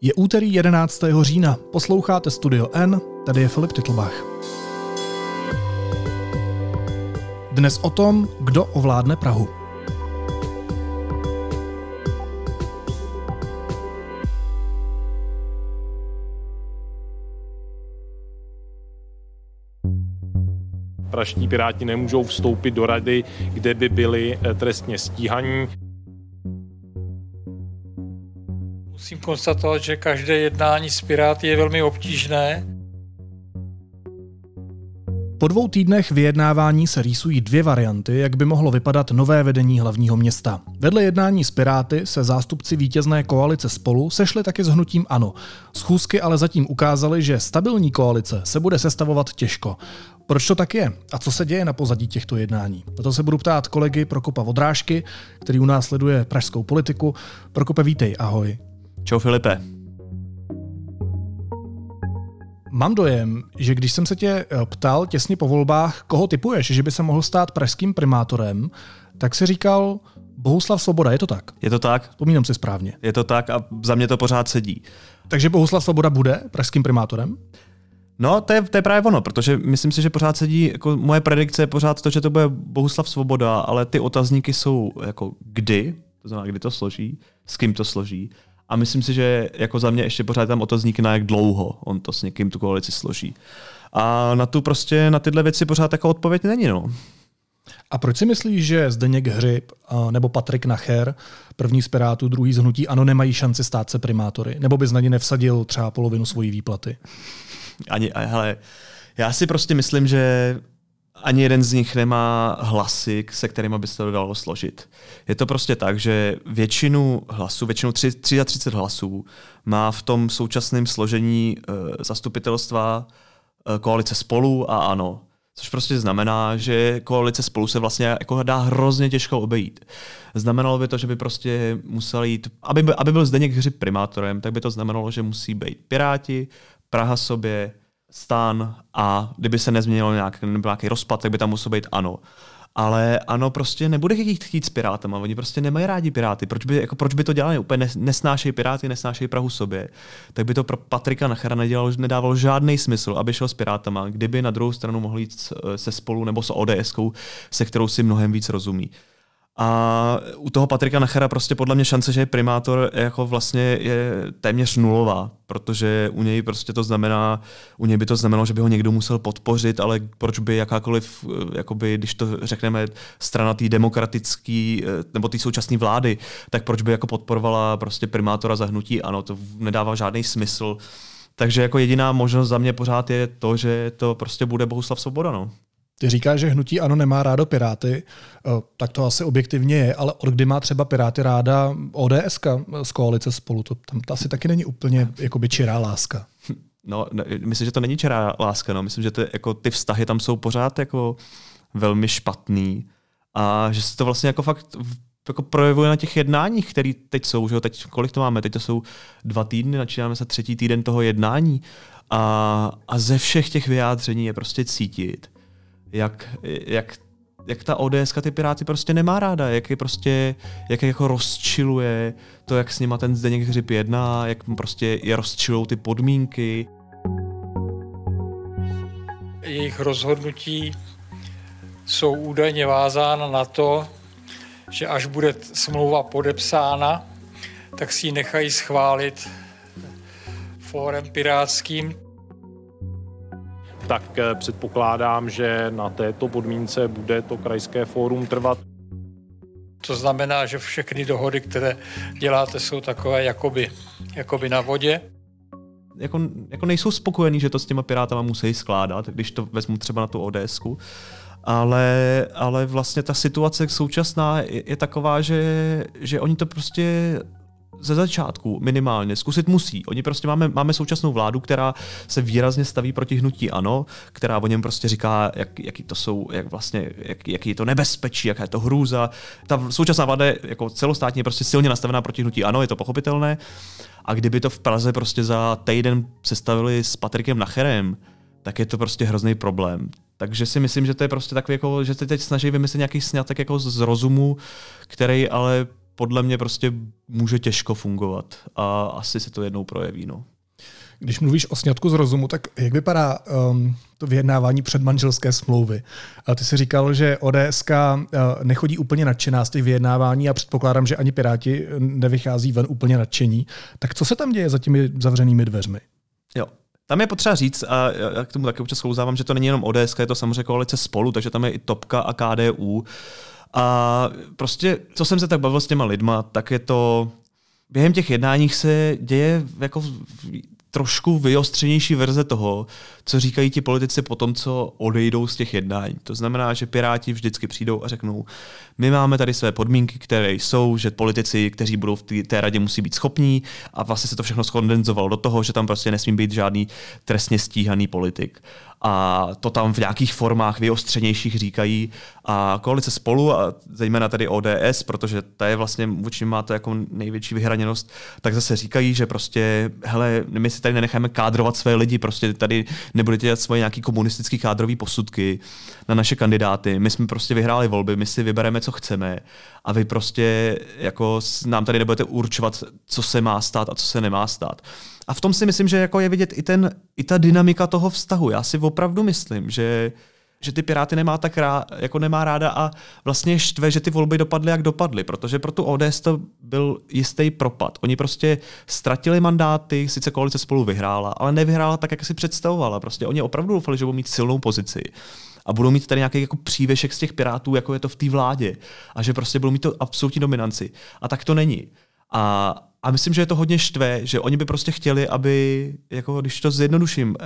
Je úterý 11. října, posloucháte Studio N, tady je Filip Titlbach. Dnes o tom, kdo ovládne Prahu. Praští piráti nemůžou vstoupit do rady, kde by byli eh, trestně stíhaní. Musím konstatovat, že každé jednání s Piráty je velmi obtížné. Po dvou týdnech vyjednávání se rýsují dvě varianty, jak by mohlo vypadat nové vedení hlavního města. Vedle jednání s Piráty se zástupci vítězné koalice spolu sešli taky s hnutím ANO. Schůzky ale zatím ukázaly, že stabilní koalice se bude sestavovat těžko. Proč to tak je? A co se děje na pozadí těchto jednání? Na to se budu ptát kolegy Prokopa Vodrážky, který u nás sleduje pražskou politiku. Prokope, vítej, ahoj. Čau Filipe. Mám dojem, že když jsem se tě eh, ptal těsně po volbách, koho typuješ, že by se mohl stát pražským primátorem, tak si říkal Bohuslav Svoboda, je to tak? Je to tak. Vzpomínám si správně. Je to tak a za mě to pořád sedí. Takže Bohuslav Svoboda bude pražským primátorem? No, to je, to je právě ono, protože myslím si, že pořád sedí, jako moje predikce je pořád to, že to bude Bohuslav Svoboda, ale ty otazníky jsou jako kdy, to znamená, kdy to složí, s kým to složí a myslím si, že jako za mě ještě pořád tam otazník na jak dlouho on to s někým tu koalici složí. A na tu prostě, na tyhle věci pořád taková odpověď není, no. A proč si myslíš, že Zdeněk Hřib nebo Patrik Nacher, první z Pirátů, druhý z Hnutí, ano, nemají šanci stát se primátory? Nebo bys na ně nevsadil třeba polovinu svojí výplaty? Ani, hele, já si prostě myslím, že ani jeden z nich nemá hlasy, se kterými by se to dalo složit. Je to prostě tak, že většinu hlasů, většinu 33 hlasů má v tom současném složení uh, zastupitelstva uh, koalice spolu a ano. Což prostě znamená, že koalice spolu se vlastně jako dá hrozně těžko obejít. Znamenalo by to, že by prostě musel jít, aby, by, aby byl Zdeněk Hřib primátorem, tak by to znamenalo, že musí být Piráti, Praha sobě, stan a kdyby se nezměnilo nějak, nějaký rozpad, tak by tam muselo být ano. Ale ano, prostě nebude chtít, chtít s Pirátama, oni prostě nemají rádi Piráty. Proč by, jako, proč by to dělali? Úplně nesnášejí Piráty, nesnášejí Prahu sobě. Tak by to pro Patrika Nachara nedělalo, nedávalo žádný smysl, aby šel s Pirátama, kdyby na druhou stranu mohl jít se spolu nebo s ods se kterou si mnohem víc rozumí. A u toho Patrika Nachera prostě podle mě šance, že je primátor, jako vlastně je téměř nulová, protože u něj prostě to znamená, u něj by to znamenalo, že by ho někdo musel podpořit, ale proč by jakákoliv, jakoby, když to řekneme, strana té demokratický nebo té současné vlády, tak proč by jako podporovala prostě primátora zahnutí? Ano, to nedává žádný smysl. Takže jako jediná možnost za mě pořád je to, že to prostě bude Bohuslav Svoboda. No. Ty říkáš, že hnutí ano nemá rádo Piráty, eh, tak to asi objektivně je, ale od kdy má třeba Piráty ráda ODS z koalice spolu? To, tam to asi taky není úplně jakoby čirá láska. No, ne, myslím, že to není čirá láska, no. myslím, že to, jako, ty vztahy tam jsou pořád jako velmi špatný a že se to vlastně jako fakt jako projevuje na těch jednáních, které teď jsou. Že? Teď, kolik to máme? Teď to jsou dva týdny, začínáme se třetí týden toho jednání a, a ze všech těch vyjádření je prostě cítit, jak, jak jak ta ODS ty Piráty prostě nemá ráda, jak je prostě, jak je jako rozčiluje to, jak s nima ten Zdeněk Hřib jedná, jak prostě je rozčilou ty podmínky. Jejich rozhodnutí jsou údajně vázána na to, že až bude smlouva podepsána, tak si ji nechají schválit fórem pirátským tak eh, předpokládám, že na této podmínce bude to krajské fórum trvat. To znamená, že všechny dohody, které děláte, jsou takové jakoby, jakoby na vodě. Jako, jako nejsou spokojení, že to s těma pirátama musí skládat, když to vezmu třeba na tu ODSku. Ale, ale vlastně ta situace současná je, je taková, že, že oni to prostě ze začátku minimálně zkusit musí. Oni prostě máme, máme současnou vládu, která se výrazně staví proti hnutí ANO, která o něm prostě říká, jak, jaký to jsou, jak vlastně, jak, jaký je to nebezpečí, jaká je to hrůza. Ta současná vláda je jako celostátně prostě silně nastavená proti hnutí ANO, je to pochopitelné. A kdyby to v Praze prostě za týden sestavili s Patrikem Nacherem, tak je to prostě hrozný problém. Takže si myslím, že to je prostě takový, jako, že se teď snaží vymyslet nějaký snětek jako z rozumu, který ale podle mě prostě může těžko fungovat a asi se to jednou projeví. No. Když mluvíš o sňatku z rozumu, tak jak vypadá um, to vyjednávání předmanželské smlouvy? A ty jsi říkal, že ODS uh, nechodí úplně nadšená z těch vyjednávání a předpokládám, že ani Piráti nevychází ven úplně nadšení. Tak co se tam děje za těmi zavřenými dveřmi? Jo, tam je potřeba říct, a já k tomu taky občas klouzávám, že to není jenom ODS, je to samozřejmě koalice spolu, takže tam je i Topka a KDU. A prostě, co jsem se tak bavil s těma lidma, tak je to, během těch jednáních se děje jako trošku vyostřenější verze toho, co říkají ti politici po tom, co odejdou z těch jednání. To znamená, že Piráti vždycky přijdou a řeknou, my máme tady své podmínky, které jsou, že politici, kteří budou v té radě, musí být schopní a vlastně se to všechno skondenzovalo do toho, že tam prostě nesmí být žádný trestně stíhaný politik a to tam v nějakých formách vyostřenějších říkají. A koalice spolu, a zejména tady ODS, protože ta je vlastně vůči má to jako největší vyhraněnost, tak zase říkají, že prostě, hele, my si tady nenecháme kádrovat své lidi, prostě tady nebudete dělat svoje nějaký komunistický kádrový posudky na naše kandidáty. My jsme prostě vyhráli volby, my si vybereme, co chceme a vy prostě jako nám tady nebudete určovat, co se má stát a co se nemá stát. A v tom si myslím, že jako je vidět i, ten, i ta dynamika toho vztahu. Já si opravdu myslím, že že ty Piráty nemá tak rá, jako nemá ráda a vlastně štve, že ty volby dopadly, jak dopadly, protože pro tu ODS to byl jistý propad. Oni prostě ztratili mandáty, sice koalice spolu vyhrála, ale nevyhrála tak, jak si představovala. Prostě oni opravdu doufali, že budou mít silnou pozici a budou mít tady nějaký jako přívěšek z těch Pirátů, jako je to v té vládě a že prostě budou mít to absolutní dominanci. A tak to není. A, a myslím, že je to hodně štve, že oni by prostě chtěli, aby, jako když to zjednoduším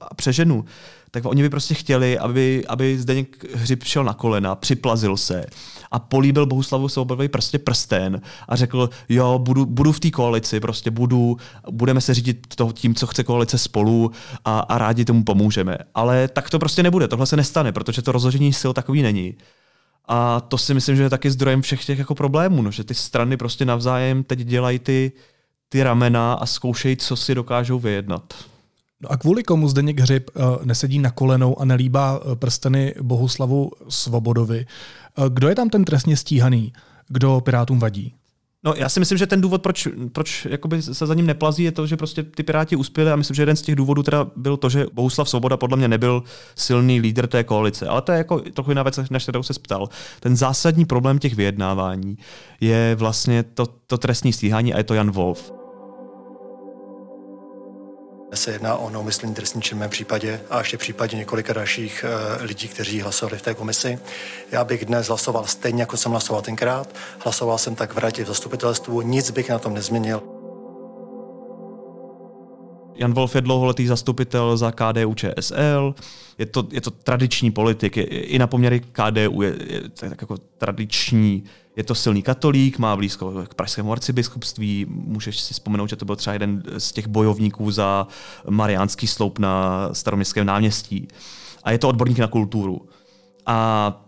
a přeženu, tak oni by prostě chtěli, aby, aby Zdeněk Hřib šel na kolena, připlazil se a políbil Bohuslavu Svobodovi prostě prsten a řekl, jo, budu, budu v té koalici, prostě budu, budeme se řídit to, tím, co chce koalice spolu a, a rádi tomu pomůžeme. Ale tak to prostě nebude, tohle se nestane, protože to rozložení sil takový není. A to si myslím, že je taky zdrojem všech těch jako problémů, no, že ty strany prostě navzájem teď dělají ty, ty ramena a zkoušejí, co si dokážou vyjednat. No a kvůli komu Zdeněk Hřib uh, nesedí na kolenou a nelíbá uh, prsteny Bohuslavu Svobodovi? Uh, kdo je tam ten trestně stíhaný? Kdo Pirátům vadí? No, já si myslím, že ten důvod, proč, proč jakoby se za ním neplazí, je to, že prostě ty Piráti uspěli a myslím, že jeden z těch důvodů teda byl to, že Bohuslav Svoboda podle mě nebyl silný lídr té koalice. Ale to je jako trochu jiná věc, než kterou se ptal. Ten zásadní problém těch vyjednávání je vlastně to, to trestní stíhání a je to Jan Wolf se jedná o neumyslný trestní čin v mém případě a ještě v případě několika dalších uh, lidí, kteří hlasovali v té komisi. Já bych dnes hlasoval stejně, jako jsem hlasoval tenkrát. Hlasoval jsem tak v radě v zastupitelstvu, nic bych na tom nezměnil. Jan Wolf je dlouholetý zastupitel za KDU ČSL, je to, je to tradiční politik, je, i na poměry KDU je, je tak jako tradiční je to silný katolík, má blízko k pražskému arcibiskupství, můžeš si vzpomenout, že to byl třeba jeden z těch bojovníků za mariánský sloup na staroměstském náměstí. A je to odborník na kulturu. A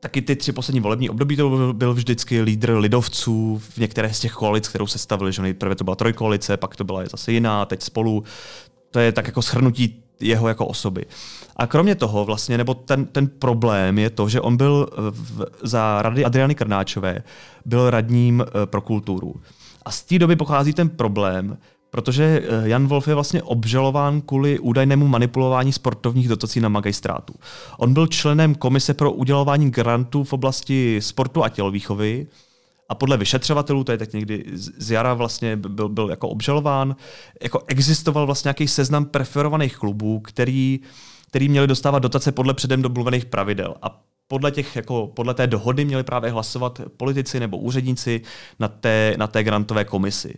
taky ty tři poslední volební období to byl vždycky lídr lidovců v některé z těch koalic, kterou se stavili, že nejprve to byla trojkoalice, pak to byla zase jiná, teď spolu. To je tak jako shrnutí jeho jako osoby. A kromě toho vlastně, nebo ten, ten problém je to, že on byl v, za rady Adriany Krnáčové, byl radním uh, pro kulturu. A z té doby pochází ten problém, protože eh, Jan Wolf je vlastně obžalován kvůli údajnému manipulování sportovních dotací na magistrátu. On byl členem komise pro udělování grantů v oblasti sportu a tělovýchovy, a podle vyšetřovatelů, to je tak někdy z jara vlastně byl, byl jako obžalován, jako existoval vlastně nějaký seznam preferovaných klubů, který, který měli dostávat dotace podle předem domluvených pravidel. A podle, těch, jako, podle té dohody měli právě hlasovat politici nebo úředníci na té, na té grantové komisi.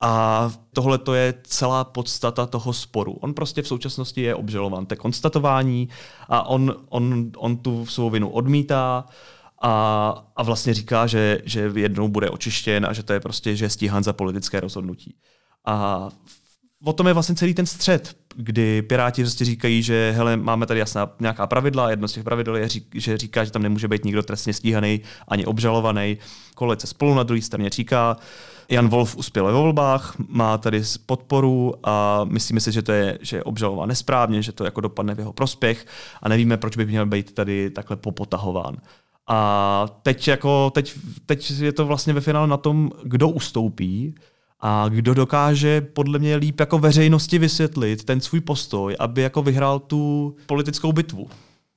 A tohle to je celá podstata toho sporu. On prostě v současnosti je obžalován. To konstatování a on, on, on tu svou vinu odmítá a, a vlastně říká, že, že jednou bude očištěn a že to je prostě, že je za politické rozhodnutí. A o tom je vlastně celý ten střed, kdy Piráti prostě říkají, že hele, máme tady jasná nějaká pravidla, jedno z těch pravidel je, že říká, že tam nemůže být nikdo trestně stíhaný ani obžalovaný. Kolece spolu na druhé straně říká, Jan Wolf uspěl ve volbách, má tady podporu a myslíme si, že to je, že je obžalován nesprávně, že to jako dopadne v jeho prospěch a nevíme, proč by měl být tady takhle popotahován. A teď, jako, teď, teď je to vlastně ve finále na tom, kdo ustoupí a kdo dokáže podle mě líp jako veřejnosti vysvětlit ten svůj postoj, aby jako vyhrál tu politickou bitvu.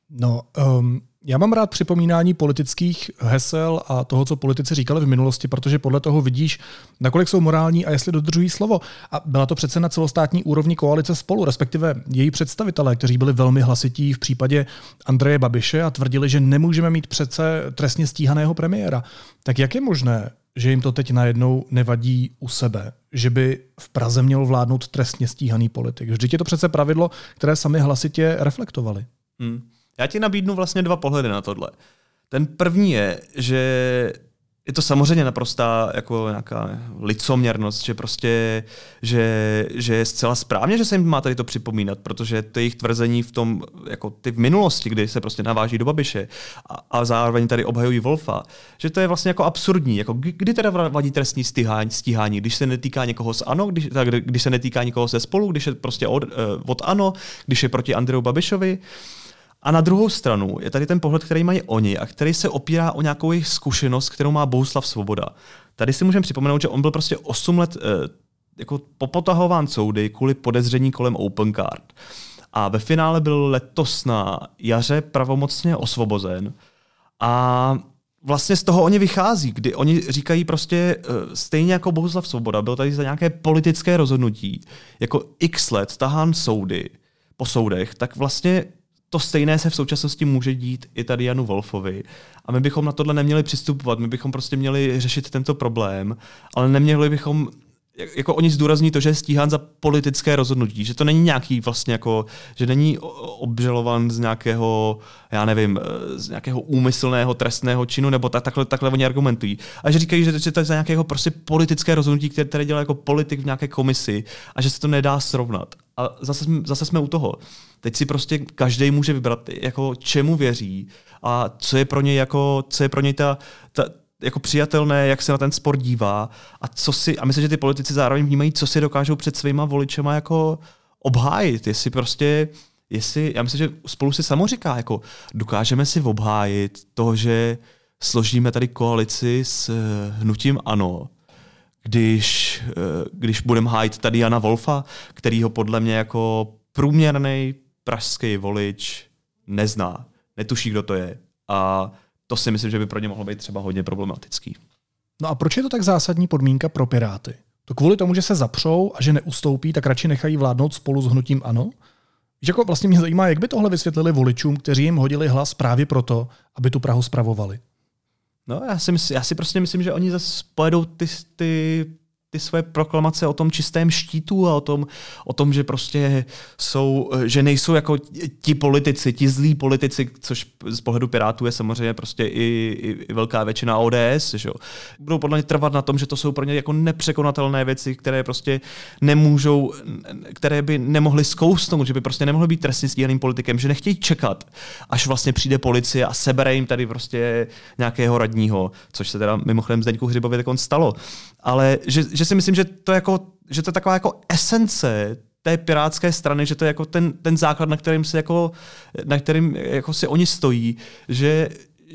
No, um, já mám rád připomínání politických hesel a toho, co politici říkali v minulosti, protože podle toho vidíš, nakolik jsou morální a jestli dodržují slovo. A byla to přece na celostátní úrovni koalice spolu, respektive její představitelé, kteří byli velmi hlasití v případě Andreje Babiše a tvrdili, že nemůžeme mít přece trestně stíhaného premiéra. Tak jak je možné, že jim to teď najednou nevadí u sebe, že by v Praze měl vládnout trestně stíhaný politik? Vždyť je to přece pravidlo, které sami hlasitě reflektovali. Hmm. Já ti nabídnu vlastně dva pohledy na tohle. Ten první je, že je to samozřejmě naprostá jako nějaká licoměrnost, že prostě, že, že je zcela správně, že se jim má tady to připomínat, protože ty jejich tvrzení v tom, jako ty v minulosti, kdy se prostě naváží do Babiše a, a zároveň tady obhajují Wolfa, že to je vlastně jako absurdní. Jako kdy teda vadí trestní stíhání, stíhání, když se netýká někoho z ANO, když, tak, když se netýká někoho ze spolu, když je prostě od, eh, od ANO, když je proti Andreju Babišovi, a na druhou stranu je tady ten pohled, který mají oni a který se opírá o nějakou jejich zkušenost, kterou má Bouslav Svoboda. Tady si můžeme připomenout, že on byl prostě 8 let eh, jako popotahován soudy kvůli podezření kolem Open Card. A ve finále byl letos na jaře pravomocně osvobozen. A vlastně z toho oni vychází, kdy oni říkají prostě uh, stejně jako Bohuslav Svoboda, byl tady za nějaké politické rozhodnutí, jako x let tahán soudy po soudech, tak vlastně to stejné se v současnosti může dít i tady Janu Wolfovi. A my bychom na tohle neměli přistupovat, my bychom prostě měli řešit tento problém, ale neměli bychom jako oni zdůrazní to, že je stíhán za politické rozhodnutí, že to není nějaký vlastně jako, že není obžalovan z nějakého, já nevím, z nějakého úmyslného trestného činu, nebo tak, takhle, takhle oni argumentují. A že říkají, že, to je za nějakého prostě politické rozhodnutí, které tady dělá jako politik v nějaké komisi a že se to nedá srovnat. A zase, zase jsme u toho. Teď si prostě každý může vybrat, jako čemu věří a co je pro něj jako, co je pro něj ta, ta, jako přijatelné, jak se na ten sport dívá a co si, a myslím, že ty politici zároveň vnímají, co si dokážou před svýma voličema jako obhájit, jestli prostě, jestli, já myslím, že spolu si samo říká, jako dokážeme si obhájit to, že složíme tady koalici s hnutím ANO, když, eh, když budeme hájit tady Jana Wolfa, který ho podle mě jako průměrný pražský volič nezná, netuší, kdo to je. A to si myslím, že by pro ně mohlo být třeba hodně problematický. No a proč je to tak zásadní podmínka pro Piráty? To kvůli tomu, že se zapřou a že neustoupí, tak radši nechají vládnout spolu s hnutím ANO? Jako vlastně mě zajímá, jak by tohle vysvětlili voličům, kteří jim hodili hlas právě proto, aby tu Prahu spravovali. No, já si, mysl, já si prostě myslím, že oni zase pojedou ty, ty ty své proklamace o tom čistém štítu a o tom, o tom, že prostě jsou, že nejsou jako ti politici, ti zlí politici, což z pohledu Pirátů je samozřejmě prostě i, i, i velká většina ODS, že jo. Budou podle mě trvat na tom, že to jsou pro ně jako nepřekonatelné věci, které prostě nemůžou, které by nemohly zkousnout, že by prostě nemohly být trestně stíhaným politikem, že nechtějí čekat, až vlastně přijde policie a sebere jim tady prostě nějakého radního, což se teda mimochodem Zdeňku Hřibově tak stalo. Ale že, že si myslím, že to, jako, že to je taková jako esence té pirátské strany, že to je jako ten, ten základ, na kterým se jako, na kterým jako si oni stojí, že,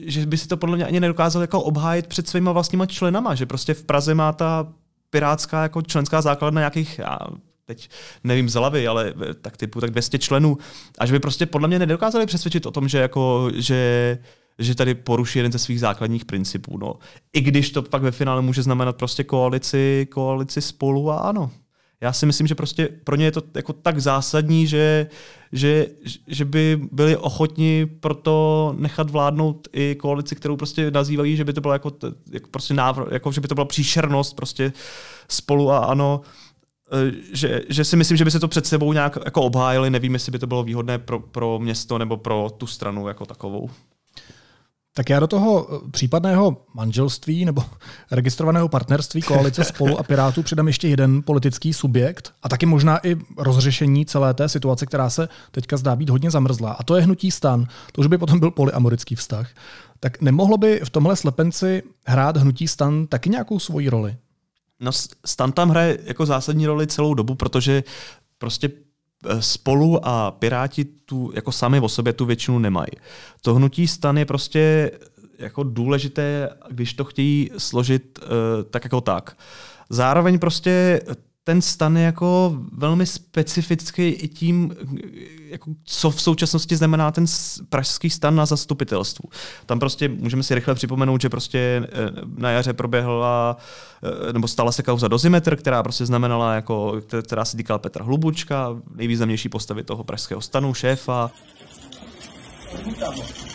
že by si to podle mě ani nedokázal jako obhájit před svýma vlastníma členama, že prostě v Praze má ta pirátská jako členská základna nějakých, já teď nevím z hlavy, ale tak typu tak 200 členů, a že by prostě podle mě nedokázali přesvědčit o tom, že jako, že že tady poruší jeden ze svých základních principů. No. I když to pak ve finále může znamenat prostě koalici, koalici spolu a ano. Já si myslím, že prostě pro ně je to jako tak zásadní, že, že, že by byli ochotni proto nechat vládnout i koalici, kterou prostě nazývají, že by to bylo jako, jako prostě návr, jako že by to byla příšernost prostě spolu a ano e, že, že si myslím, že by se to před sebou nějak jako obhájili, nevím, jestli by to bylo výhodné pro, pro město nebo pro tu stranu jako takovou. Tak já do toho eh, případného manželství nebo registrovaného partnerství koalice spolu a Pirátů přidám ještě jeden politický subjekt a taky možná i rozřešení celé té situace, která se teďka zdá být hodně zamrzlá. A to je hnutí stan. To už by potom byl polyamorický vztah. Tak nemohlo by v tomhle slepenci hrát hnutí stan taky nějakou svoji roli? No, stan tam hraje jako zásadní roli celou dobu, protože prostě spolu a Piráti tu jako sami o sobě tu většinu nemají. To hnutí stan je prostě jako důležité, když to chtějí složit uh, tak jako tak. Zároveň prostě ten stan je jako velmi specifický i tím, jako co v současnosti znamená ten pražský stan na zastupitelstvu. Tam prostě můžeme si rychle připomenout, že prostě eh, na jaře proběhla eh, nebo stala se kauza Dozimetr, která prostě znamenala, jako, která se týkala Petra Hlubučka, nejvýznamnější postavy toho pražského stanu, šéfa. A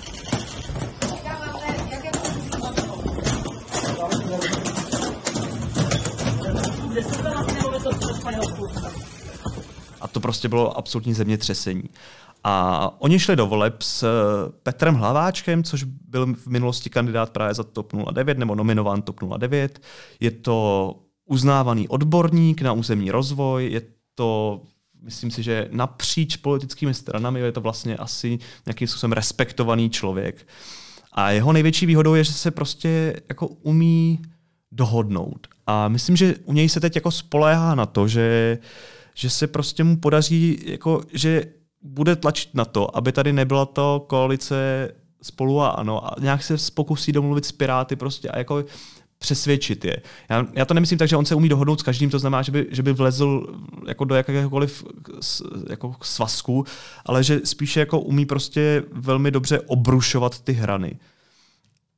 to prostě bylo absolutní zemětřesení. A oni šli do voleb s Petrem Hlaváčkem, což byl v minulosti kandidát právě za TOP 09 nebo nominován TOP 09. Je to uznávaný odborník na územní rozvoj, je to myslím si, že napříč politickými stranami je to vlastně asi nějakým způsobem respektovaný člověk. A jeho největší výhodou je, že se prostě jako umí dohodnout. A myslím, že u něj se teď jako spoléhá na to, že, že se prostě mu podaří, jako, že bude tlačit na to, aby tady nebyla to koalice spolu a ano a nějak se pokusí domluvit s Piráty prostě a jako přesvědčit je. Já, já to nemyslím tak, že on se umí dohodnout s každým, to znamená, že by, že by vlezl jako do jakéhokoliv jako svazku, ale že spíše jako umí prostě velmi dobře obrušovat ty hrany.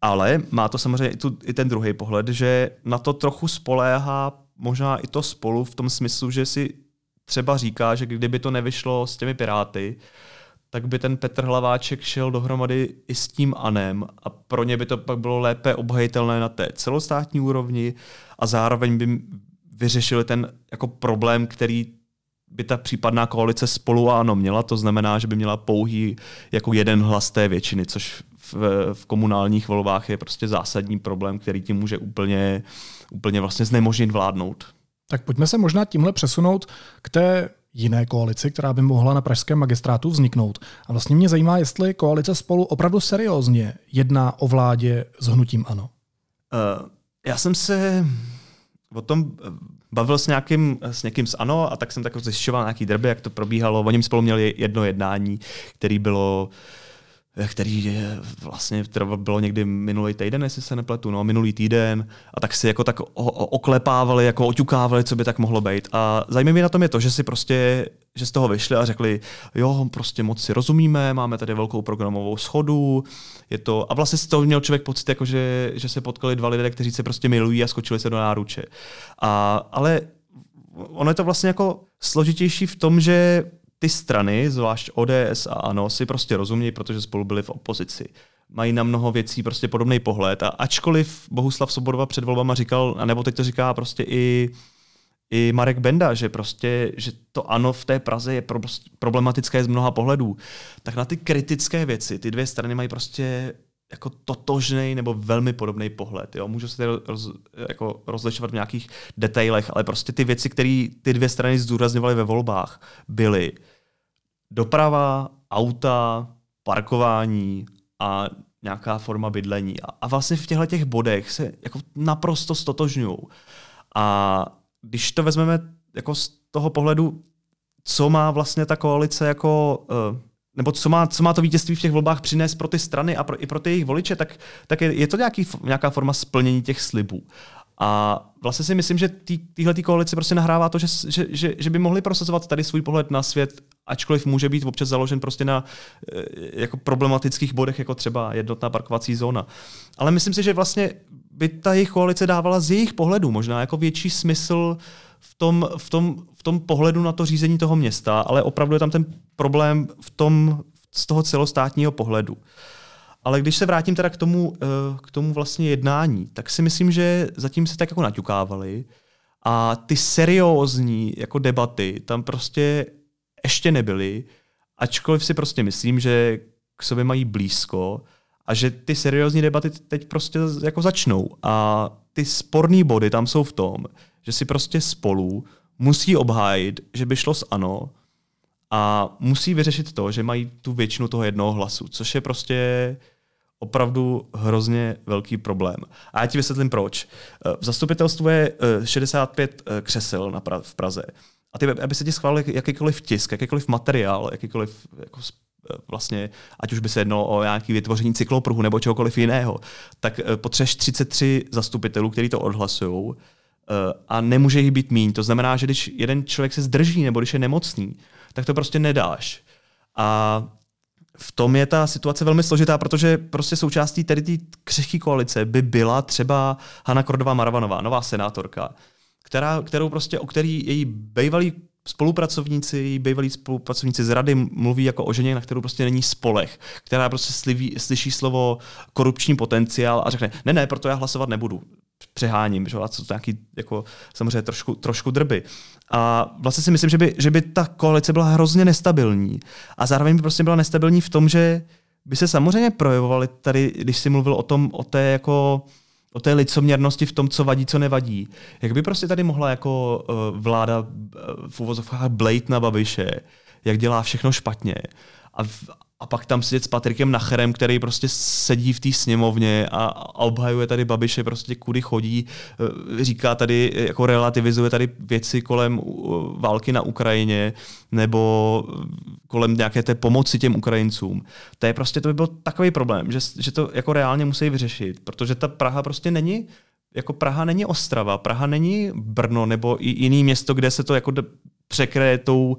Ale má to samozřejmě i, tu, i ten druhý pohled, že na to trochu spoléhá možná i to spolu v tom smyslu, že si třeba říká, že kdyby to nevyšlo s těmi Piráty, tak by ten Petr Hlaváček šel dohromady i s tím Anem a pro ně by to pak bylo lépe obhajitelné na té celostátní úrovni a zároveň by vyřešili ten jako problém, který by ta případná koalice spolu a ano měla, to znamená, že by měla pouhý jako jeden hlas té většiny, což v, v komunálních volbách je prostě zásadní problém, který tím může úplně, úplně vlastně znemožnit vládnout. Tak pojďme se možná tímhle přesunout k té jiné koalici, která by mohla na pražském magistrátu vzniknout. A vlastně mě zajímá, jestli koalice spolu opravdu seriózně jedná o vládě s hnutím ANO. Uh, já jsem se o tom bavil s, nějakým, s někým z ANO a tak jsem tak zjišťoval nějaký derby, jak to probíhalo. Oni spolu měli jedno jednání, který bylo uh, který vlastně bylo někdy minulý týden, jestli se nepletu, no, minulý týden, a tak si jako tak oklepávali, jako oťukávali, co by tak mohlo být. A zajímavé na tom je to, že si prostě, že z toho vyšli a řekli, jo, prostě moc si rozumíme, máme tady velkou programovou schodu, je to, a vlastně z toho měl člověk pocit, jako že, že se potkali dva lidé, kteří se prostě milují a skočili se do náruče. A, ale ono je to vlastně jako složitější v tom, že ty strany, zvlášť ODS a ANO, si prostě rozumějí, protože spolu byli v opozici. Mají na mnoho věcí prostě podobný pohled. A ačkoliv Bohuslav Sobodova před volbama říkal, nebo teď to říká prostě i, i Marek Benda, že prostě, že to ano v té Praze je problematické z mnoha pohledů, tak na ty kritické věci ty dvě strany mají prostě jako totožný nebo velmi podobný pohled. Jo? Můžu se roz, jako rozlišovat v nějakých detailech, ale prostě ty věci, které ty dvě strany zdůrazňovaly ve volbách, byly doprava, auta, parkování a nějaká forma bydlení. A, a vlastně v těchto těch bodech se jako naprosto stotožňují. A když to vezmeme jako z toho pohledu, co má vlastně ta koalice jako uh, nebo co má, co má to vítězství v těch volbách přinést pro ty strany a pro, i pro ty jejich voliče, tak, tak je, je to nějaký, nějaká forma splnění těch slibů. A vlastně si myslím, že tý, týhle tý koalici prostě nahrává to, že, že, že, že by mohli prosazovat tady svůj pohled na svět, ačkoliv může být občas založen prostě na eh, jako problematických bodech, jako třeba jednotná parkovací zóna. Ale myslím si, že vlastně by ta jejich koalice dávala z jejich pohledu možná jako větší smysl v tom, v tom, v tom pohledu na to řízení toho města, ale opravdu je tam ten problém v tom, z toho celostátního pohledu. Ale když se vrátím teda k tomu, eh, k tomu vlastně jednání, tak si myslím, že zatím se tak jako naťukávali a ty seriózní jako debaty tam prostě ještě nebyly, ačkoliv si prostě myslím, že k sobě mají blízko a že ty seriózní debaty teď prostě jako začnou. A ty sporné body tam jsou v tom, že si prostě spolu musí obhájit, že by šlo s ANO a musí vyřešit to, že mají tu většinu toho jednoho hlasu, což je prostě opravdu hrozně velký problém. A já ti vysvětlím proč. V zastupitelstvu je 65 eh, křesel na v Praze. A ty, aby se ti schválil jakýkoliv tisk, jakýkoliv materiál, jakýkoliv jako vlastně, ať už by se jednalo o nějaký vytvoření cyklopruhu nebo čehokoliv jiného, tak potřebuješ 33 zastupitelů, kteří to odhlasují a nemůže jich být míň. To znamená, že když jeden člověk se zdrží nebo když je nemocný, tak to prostě nedáš. A v tom je ta situace velmi složitá, protože prostě součástí tady té křehké koalice by byla třeba Hanna Kordová Maravanová, nová senátorka, která, kterou prostě, o který její bývalí spolupracovníci, její bývalí spolupracovníci z rady mluví jako o ženě, na kterou prostě není spolech, která prostě sliví, slyší slovo korupční potenciál a řekne, ne, ne, proto já hlasovat nebudu přeháním, že? co to nějaký jako, samozřejmě trošku, trošku drby. A vlastně si myslím, že by, že by ta koalice byla hrozně nestabilní. A zároveň by prostě byla nestabilní v tom, že by se samozřejmě projevovaly tady, když jsi mluvil o tom, o té jako o té licoměrnosti v tom, co vadí, co nevadí. Jak by prostě tady mohla jako uh, vláda uh, v uvozovkách blejt na Babiše, jak dělá všechno špatně. A, a pak tam sedět s Patrikem Nacherem, který prostě sedí v té sněmovně a, obhajuje tady Babiše, prostě kudy chodí, e, říká tady, jako relativizuje tady věci kolem války na Ukrajině nebo kolem nějaké té pomoci těm Ukrajincům. To je prostě, to by byl takový problém, že, že to jako reálně musí vyřešit, protože ta Praha prostě není jako Praha není Ostrava, Praha není Brno nebo i jiný město, kde se to jako překreje tou,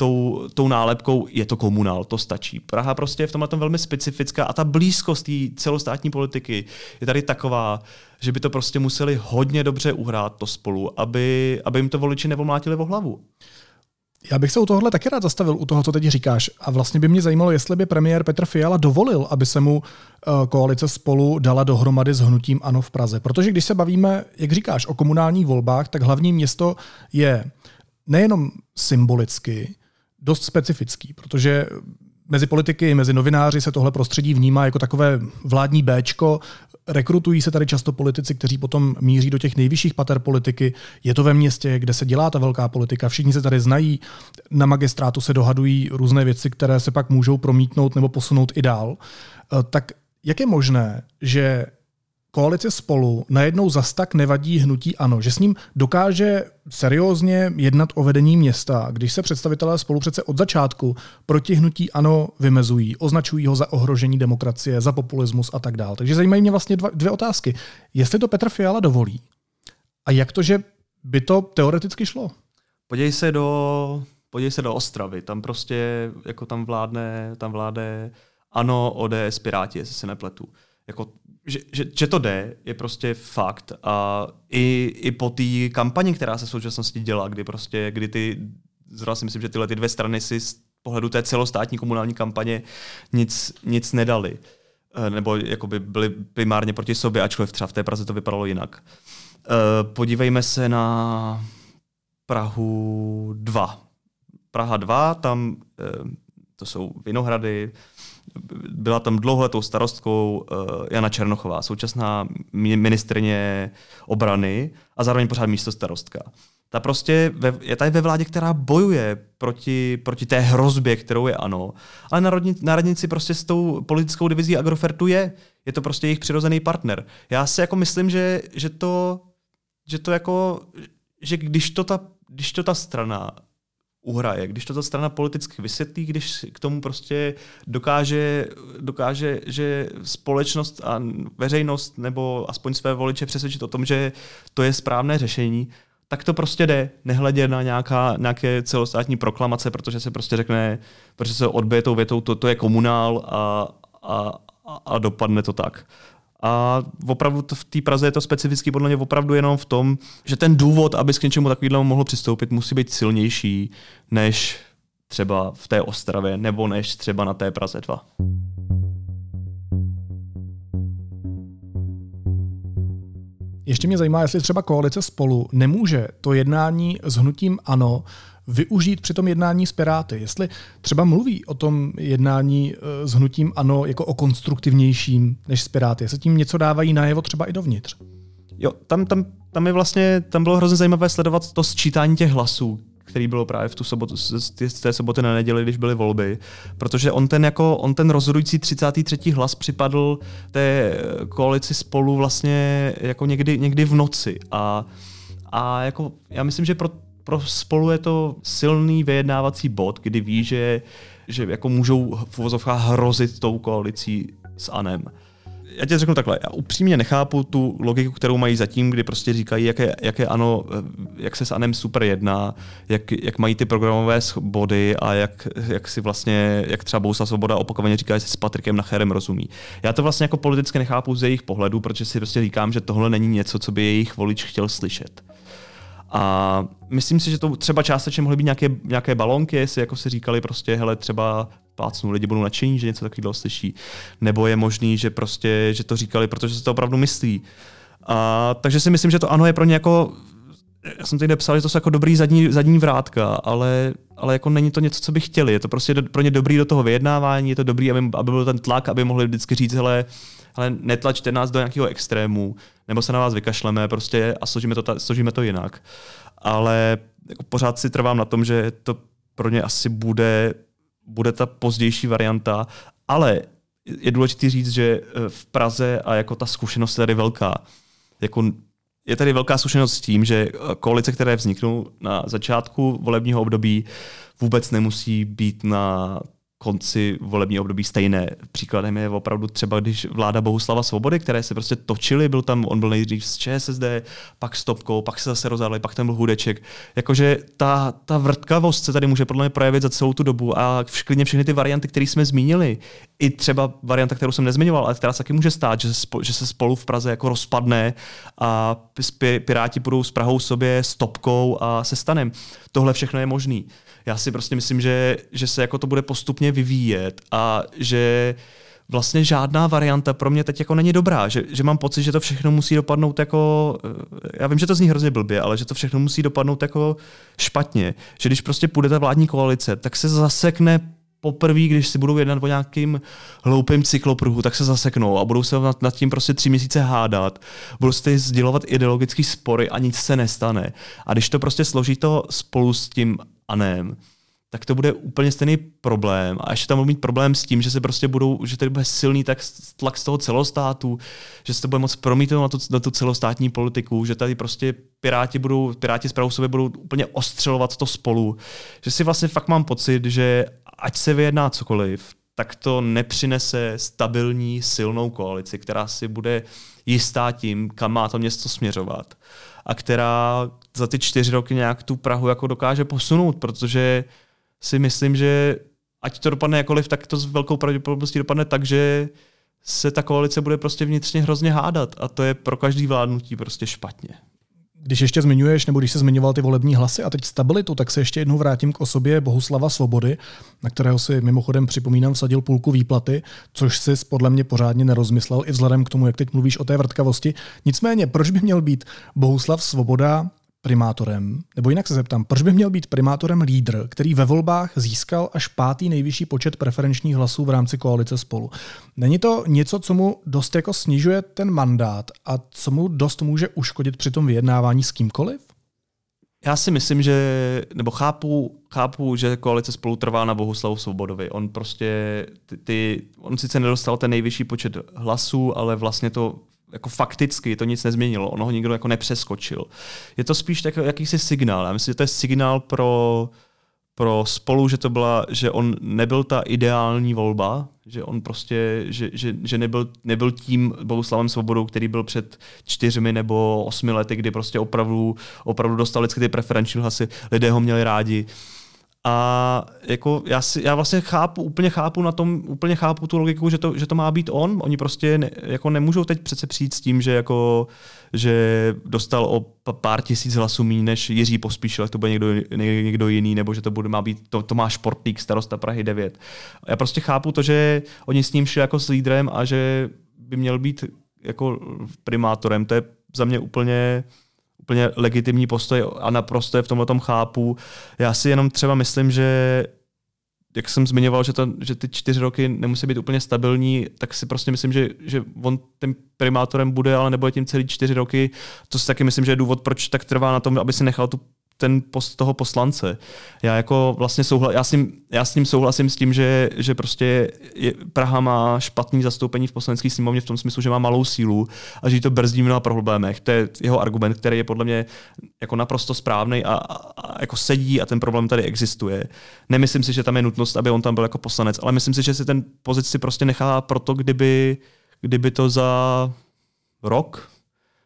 tou, tou nálepkou je to komunál, to stačí. Praha prostě je v tomhle tom velmi specifická a ta blízkost té celostátní politiky je tady taková, že by to prostě museli hodně dobře uhrát to spolu, aby, aby jim to voliči nevomlátili o hlavu. Já bych se u tohohle taky rád zastavil, u toho, co teď říkáš. A vlastně by mě zajímalo, jestli by premiér Petr Fiala dovolil, aby se mu eh, koalice spolu dala dohromady s hnutím ANO v Praze. Protože když se bavíme, jak říkáš, o komunálních volbách, tak hlavní město je nejenom symbolicky, dost specifický, protože mezi politiky, mezi novináři se tohle prostředí vnímá jako takové vládní Bčko. Rekrutují se tady často politici, kteří potom míří do těch nejvyšších pater politiky. Je to ve městě, kde se dělá ta velká politika. Všichni se tady znají. Na magistrátu se dohadují různé věci, které se pak můžou promítnout nebo posunout i dál. Tak jak je možné, že koalice spolu najednou zas tak nevadí hnutí ANO, že s ním dokáže seriózně jednat o vedení města, když se představitelé spolu přece od začátku proti hnutí ANO vymezují, označují ho za ohrožení demokracie, za populismus a tak dále. Takže zajímají mě vlastně dva, dvě otázky. Jestli to Petr Fiala dovolí a jak to, že by to teoreticky šlo? Podívej se do, podívej se do Ostravy, tam prostě jako tam vládne, tam vládne ANO, ODS, Piráti, jestli se nepletu. Jako že, že, že to jde, je prostě fakt. A i, i po té kampani, která se v současnosti dělá, kdy prostě, kdy ty, zrovna si myslím, že tyhle ty dvě strany si z pohledu té celostátní komunální kampaně nic, nic nedali. Eh, nebo jakoby byli primárně proti sobě, ačkoliv třeba v té Praze to vypadalo jinak. Eh, podívejme se na Prahu 2. Praha 2, tam eh, to jsou Vinohrady, byla tam dlouholetou starostkou uh, Jana Černochová, současná ministrně obrany a zároveň pořád místo starostka. Ta prostě je tady ve vládě, která bojuje proti, proti té hrozbě, kterou je ano, ale na radnici prostě s tou politickou divizí Agrofertu je. Je to prostě jejich přirozený partner. Já si jako myslím, že, že to, že to jako, že když to ta, když to ta strana uhraje, když to strana politicky vysvětlí, když k tomu prostě dokáže, dokáže, že společnost a veřejnost nebo aspoň své voliče přesvědčit o tom, že to je správné řešení, tak to prostě jde, nehledě na nějaká, nějaké celostátní proklamace, protože se prostě řekne, protože se odbije tou větou, to, to je komunál a, a, a dopadne to tak. A opravdu v té Praze je to specificky podle mě opravdu jenom v tom, že ten důvod, aby k něčemu takovému mohlo přistoupit, musí být silnější než třeba v té Ostravě nebo než třeba na té Praze 2. Ještě mě zajímá, jestli třeba koalice spolu nemůže to jednání s hnutím ANO využít při tom jednání s Piráty. Jestli třeba mluví o tom jednání eh, s hnutím ANO jako o konstruktivnějším než s Piráty, jestli tím něco dávají najevo třeba i dovnitř. Jo, tam, tam, tam je vlastně, tam bylo hrozně zajímavé sledovat to sčítání těch hlasů, který bylo právě v tu sobotu, z té soboty na neděli, když byly volby, protože on ten, jako, on ten rozhodující 33. hlas připadl té koalici spolu vlastně jako někdy, někdy v noci a, a jako já myslím, že pro pro spolu je to silný vyjednávací bod, kdy ví, že, že jako můžou v uvozovkách hrozit tou koalicí s ANEM já tě řeknu takhle, já upřímně nechápu tu logiku, kterou mají zatím, kdy prostě říkají, jak je, jak je ano, jak se s Anem super jedná, jak, jak mají ty programové body a jak, jak si vlastně, jak třeba Bousa Svoboda opakovaně říká, že si s Patrikem Nacherem rozumí. Já to vlastně jako politicky nechápu z jejich pohledu, protože si prostě říkám, že tohle není něco, co by jejich volič chtěl slyšet. A myslím si, že to třeba částečně mohly být nějaké, nějaké balonky, jestli jako si říkali prostě, hele, třeba plácnu, lidi budou nadšení, že něco takového slyší. Nebo je možný, že prostě, že to říkali, protože se to opravdu myslí. A, takže si myslím, že to ano je pro ně jako já jsem tady psal, že to jsou jako dobrý zadní, zadní vrátka, ale, ale jako není to něco, co by chtěli. Je to prostě do, pro ně dobrý do toho vyjednávání, je to dobrý, aby, aby byl ten tlak, aby mohli vždycky říct, hele, hele, netlačte nás do nějakého extrému, nebo se na vás vykašleme prostě a složíme to, ta, složíme to jinak. Ale jako pořád si trvám na tom, že to pro ně asi bude bude ta pozdější varianta, ale je důležité říct, že eh, v Praze a jako ta zkušenost je tady velká. Jako je tady velká zkušenost s tím, že eh, koalice, které vzniknou na začátku volebního období, vůbec nemusí být na konci volební období stejné. Příkladem je opravdu třeba, když vláda Bohuslava Svobody, které se prostě točily, byl tam, on byl nejdřív z ČSSD, pak s Topkou, pak se zase rozhodli, pak tam byl Hudeček. Jakože ta, ta vrtkavost se tady může podle mě projevit za celou tu dobu a vklidně všechny ty varianty, které jsme zmínili, i třeba varianta, kterou jsem nezmiňoval, ale která se taky může stát, že se, že se spolu v Praze jako rozpadne a Piráti budou s Prahou sobě s Topkou a se Stanem. Tohle všechno je možný já si prostě myslím, že, že se jako to bude postupně vyvíjet a že vlastně žádná varianta pro mě teď jako není dobrá, že, že mám pocit, že to všechno musí dopadnout jako, já vím, že to zní hrozně blbě, ale že to všechno musí dopadnout jako špatně, že když prostě půjde ta vládní koalice, tak se zasekne poprvé, když si budou jednat o nějakým hloupým cyklopruhu, tak se zaseknou a budou se nad, nad tím prostě tři měsíce hádat, budou si sdělovat ideologické spory a nic se nestane. A když to prostě složí to spolu s tím anem, tak to bude úplně stejný problém. A ještě tam bude mít problém s tím, že se prostě budou, že tady bude silný tak tlak z toho celostátu, že se to bude moc promítnout na tu, na tu celostátní politiku, že tady prostě piráti budou, piráti z sobě budou úplně ostřelovat to spolu. Že si vlastně fakt mám pocit, že ať se vyjedná cokoliv, tak to nepřinese stabilní, silnou koalici, která si bude jistá tím, kam má to město směřovat a která za ty čtyři roky nějak tu Prahu jako dokáže posunout, protože si myslím, že ať to dopadne jakoliv, tak to s velkou pravděpodobností dopadne tak, že se ta koalice bude prostě vnitřně hrozně hádat a to je pro každý vládnutí prostě špatně. Když ještě zmiňuješ, nebo když se zmiňoval ty volební hlasy a teď stabilitu, tak se ještě jednou vrátím k osobě Bohuslava Svobody, na kterého si mimochodem připomínám vsadil půlku výplaty, což si podle mě pořádně nerozmyslel i vzhledem k tomu, jak teď mluvíš o té vrtkavosti. Nicméně, proč by měl být Bohuslav Svoboda primátorem, nebo jinak se zeptám, proč by měl být primátorem lídr, který ve volbách získal až pátý nejvyšší počet preferenčních hlasů v rámci koalice spolu. Není to něco, co mu dost jako snižuje ten mandát a co mu dost může uškodit při tom vyjednávání s kýmkoliv? Já si myslím, že, nebo chápu, chápu, že koalice spolu trvá na Bohuslavu Svobodovi. On prostě, ty, ty, on sice nedostal ten nejvyšší počet hlasů, ale vlastně to jako fakticky to nic nezměnilo, ono ho nikdo jako nepřeskočil. Je to spíš tak jakýsi signál. Já myslím, že to je signál pro, pro spolu, že to byla, že on nebyl ta ideální volba, že on prostě, že, že, že nebyl, nebyl tím Bohuslavem Svobodou, který byl před čtyřmi nebo osmi lety, kdy prostě opravdu, opravdu dostal vždycky ty preferenční hlasy, lidé ho měli rádi. Uh, a jako já, si, já vlastně chápu, úplně chápu na tom, úplně chápu tu logiku, že to, že to má být on. Oni prostě ne, jako nemůžou teď přece přijít s tím, že jako že dostal o pár tisíc hlasů méně než Jiří Pospíšil, to bude někdo, někdo jiný, nebo že to bude má být to, Tomáš Športík, starosta Prahy 9. Já prostě chápu to, že oni s ním šli jako s lídrem a že by měl být jako primátorem. To je za mě úplně úplně legitimní postoj a naprosto je v tomhle tom chápu. Já si jenom třeba myslím, že jak jsem zmiňoval, že, to, že ty čtyři roky nemusí být úplně stabilní, tak si prostě myslím, že, že on tím primátorem bude, ale nebude tím celý čtyři roky. To si taky myslím, že je důvod, proč tak trvá na tom, aby si nechal tu ten post toho poslance. Já jako vlastně souhla, já, s ním, já s ním souhlasím s tím, že, že prostě je, Praha má špatný zastoupení v poslanecké sněmovně v tom smyslu, že má malou sílu a že to brzdí na problémech. To je jeho argument, který je podle mě jako naprosto správný a, a, a jako sedí a ten problém tady existuje. Nemyslím si, že tam je nutnost, aby on tam byl jako poslanec, ale myslím si, že si ten pozici prostě nechá proto, kdyby, kdyby to za rok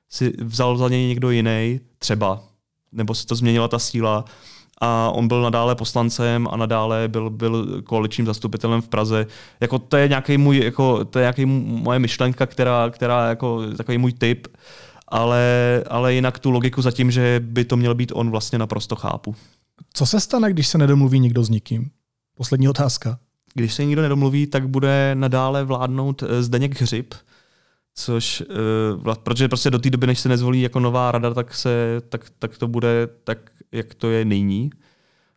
si vzal za něj někdo jiný, třeba, nebo se to změnila ta síla a on byl nadále poslancem a nadále byl, byl koaličním zastupitelem v Praze. Jako to je nějaký můj, jako, to je nějaký moje myšlenka, která, která jako takový můj typ, ale, ale jinak tu logiku zatím, že by to měl být on, vlastně naprosto chápu. Co se stane, když se nedomluví nikdo s nikým? Poslední otázka. Když se nikdo nedomluví, tak bude nadále vládnout eh, Zdeněk Hřib, což, uh, protože prostě do té doby, než se nezvolí jako nová rada, tak, se, tak, tak to bude tak, jak to je nyní.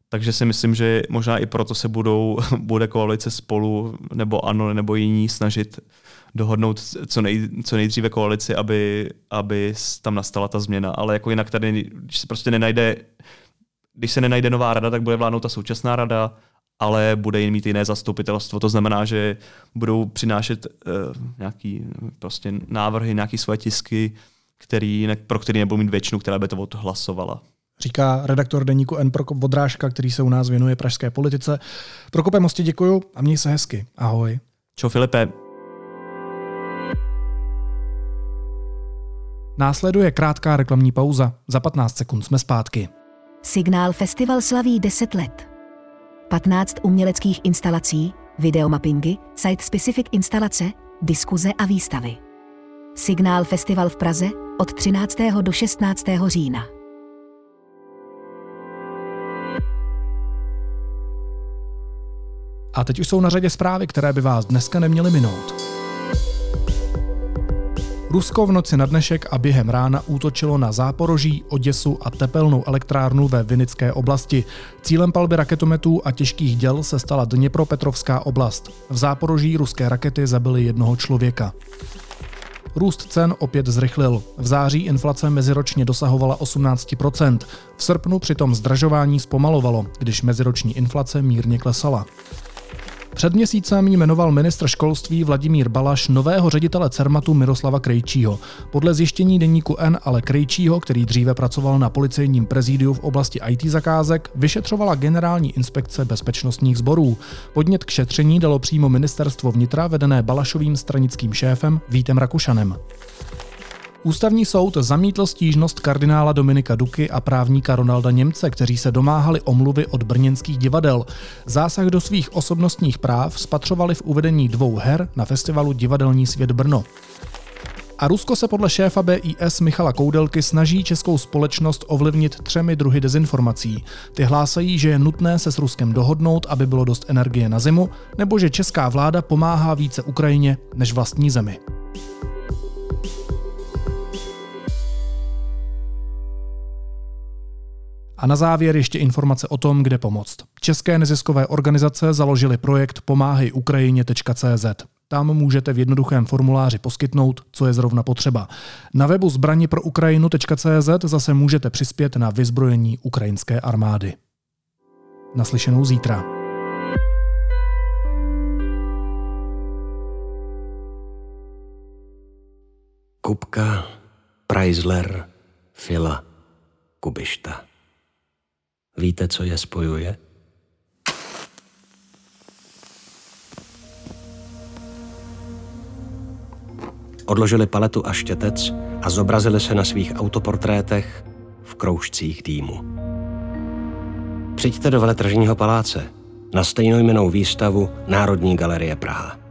Takže si myslím, že možná i proto se budou, bude koalice spolu, nebo ano, nebo jiní snažit dohodnout co, nej, co nejdříve koalici, aby, aby tam nastala ta změna. Ale jako jinak tady, když se prostě nenajde, když se nenajde nová rada, tak bude vládnout ta současná rada ale bude jen mít jiné zastupitelstvo. To znamená, že budou přinášet uh, nějaký prostě návrhy, nějaké svoje tisky, který, pro který nebudou mít většinu, která by to odhlasovala. Říká redaktor deníku N. Prokop Vodrážka, který se u nás věnuje pražské politice. Prokope Mosti děkuju a měj se hezky. Ahoj. Čau Filipe. Následuje krátká reklamní pauza. Za 15 sekund jsme zpátky. Signál Festival slaví 10 let. 15 uměleckých instalací, videomappingy, site-specific instalace, diskuze a výstavy. Signál Festival v Praze od 13. do 16. října. A teď už jsou na řadě zprávy, které by vás dneska neměly minout. Rusko v noci na dnešek a během rána útočilo na Záporoží, Oděsu a tepelnou elektrárnu ve Vinické oblasti. Cílem palby raketometů a těžkých děl se stala Dněpropetrovská oblast. V Záporoží ruské rakety zabily jednoho člověka. Růst cen opět zrychlil. V září inflace meziročně dosahovala 18%. V srpnu přitom zdražování zpomalovalo, když meziroční inflace mírně klesala. Před měsícem jmenoval ministr školství Vladimír Balaš nového ředitele Cermatu Miroslava Krejčího. Podle zjištění deníku N ale Krejčího, který dříve pracoval na policejním prezídiu v oblasti IT zakázek, vyšetřovala generální inspekce bezpečnostních sborů. Podnět k šetření dalo přímo ministerstvo vnitra vedené Balašovým stranickým šéfem Vítem Rakušanem. Ústavní soud zamítl stížnost kardinála Dominika Duky a právníka Ronalda Němce, kteří se domáhali omluvy od brněnských divadel. Zásah do svých osobnostních práv spatřovali v uvedení dvou her na festivalu Divadelní svět Brno. A Rusko se podle šéfa BIS Michala Koudelky snaží českou společnost ovlivnit třemi druhy dezinformací. Ty hlásají, že je nutné se s Ruskem dohodnout, aby bylo dost energie na zimu, nebo že česká vláda pomáhá více Ukrajině než vlastní zemi. A na závěr ještě informace o tom, kde pomoct. České neziskové organizace založily projekt pomáhejukrajině.cz. Tam můžete v jednoduchém formuláři poskytnout, co je zrovna potřeba. Na webu zbraně pro zase můžete přispět na vyzbrojení ukrajinské armády. Naslyšenou zítra. Kupka, Preisler, Fila, Kubišta. Víte, co je spojuje? Odložili paletu a štětec a zobrazili se na svých autoportrétech v kroužcích dýmu. Přijďte do veletržního paláce na stejnojmenou výstavu Národní galerie Praha.